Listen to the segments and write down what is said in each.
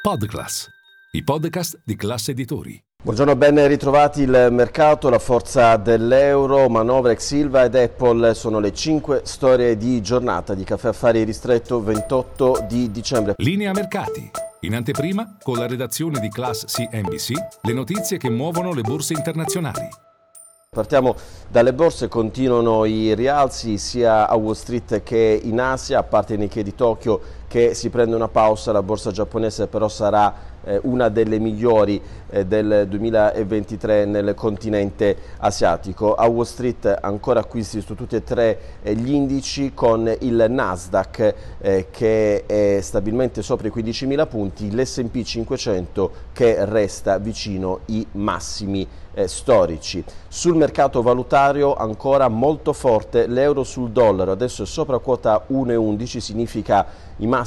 Podclass, i podcast di classe editori. Buongiorno, ben ritrovati il mercato, la forza dell'euro, manovra ex Silva ed Apple sono le 5 storie di giornata di Caffè Affari Ristretto 28 di dicembre. Linea mercati. In anteprima, con la redazione di Class CNBC, le notizie che muovono le borse internazionali. Partiamo dalle borse, continuano i rialzi sia a Wall Street che in Asia, a parte Nikkei di Tokyo che si prende una pausa, la borsa giapponese però sarà eh, una delle migliori eh, del 2023 nel continente asiatico. A Wall Street ancora acquisti su tutti e tre eh, gli indici con il Nasdaq eh, che è stabilmente sopra i 15.000 punti, l'S&P 500 che resta vicino i massimi eh, storici. Sul mercato valutario ancora molto forte l'euro sul dollaro, adesso è sopra quota 1,11, significa i massimi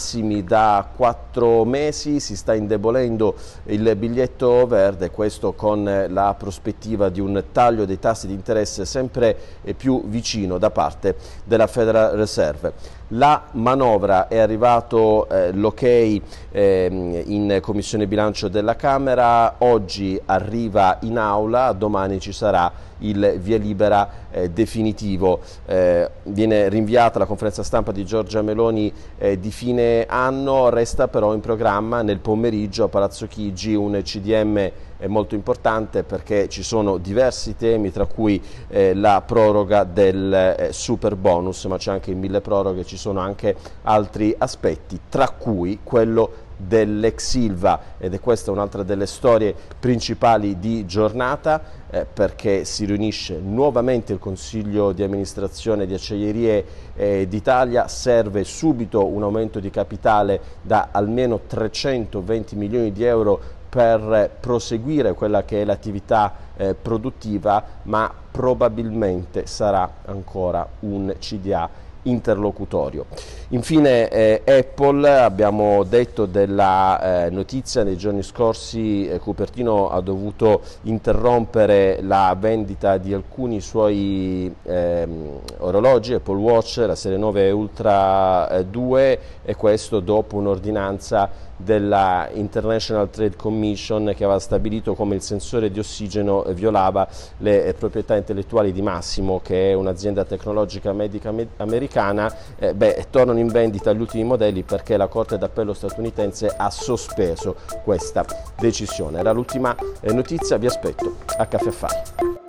da 4 mesi, si sta indebolendo il biglietto verde, questo con la prospettiva di un taglio dei tassi di interesse sempre più vicino da parte della Federal Reserve. La manovra è arrivato eh, l'ok eh, in Commissione Bilancio della Camera, oggi arriva in aula, domani ci sarà il via libera eh, definitivo. Eh, viene rinviata la conferenza stampa di Giorgia Meloni eh, di fine anno, resta però in programma nel pomeriggio a Palazzo Chigi un CDM molto importante perché ci sono diversi temi tra cui eh, la proroga del eh, super bonus ma c'è anche il mille proroghe, ci sono anche altri aspetti tra cui quello dell'ex Silva ed è questa un'altra delle storie principali di giornata eh, perché si riunisce nuovamente il Consiglio di amministrazione di Acciaierie eh, d'Italia, serve subito un aumento di capitale da almeno 320 milioni di euro per proseguire quella che è l'attività eh, produttiva ma probabilmente sarà ancora un CDA interlocutorio. Infine eh, Apple, abbiamo detto della eh, notizia nei giorni scorsi, eh, Cupertino ha dovuto interrompere la vendita di alcuni suoi ehm, orologi, Apple Watch, la serie 9 Ultra 2 eh, e questo dopo un'ordinanza della International Trade Commission che aveva stabilito come il sensore di ossigeno violava le eh, proprietà intellettuali di Massimo che è un'azienda tecnologica medica americana, eh, beh, tornano in vendita gli ultimi modelli perché la Corte d'Appello statunitense ha sospeso questa decisione. Era l'ultima eh, notizia, vi aspetto a Caffè Affari.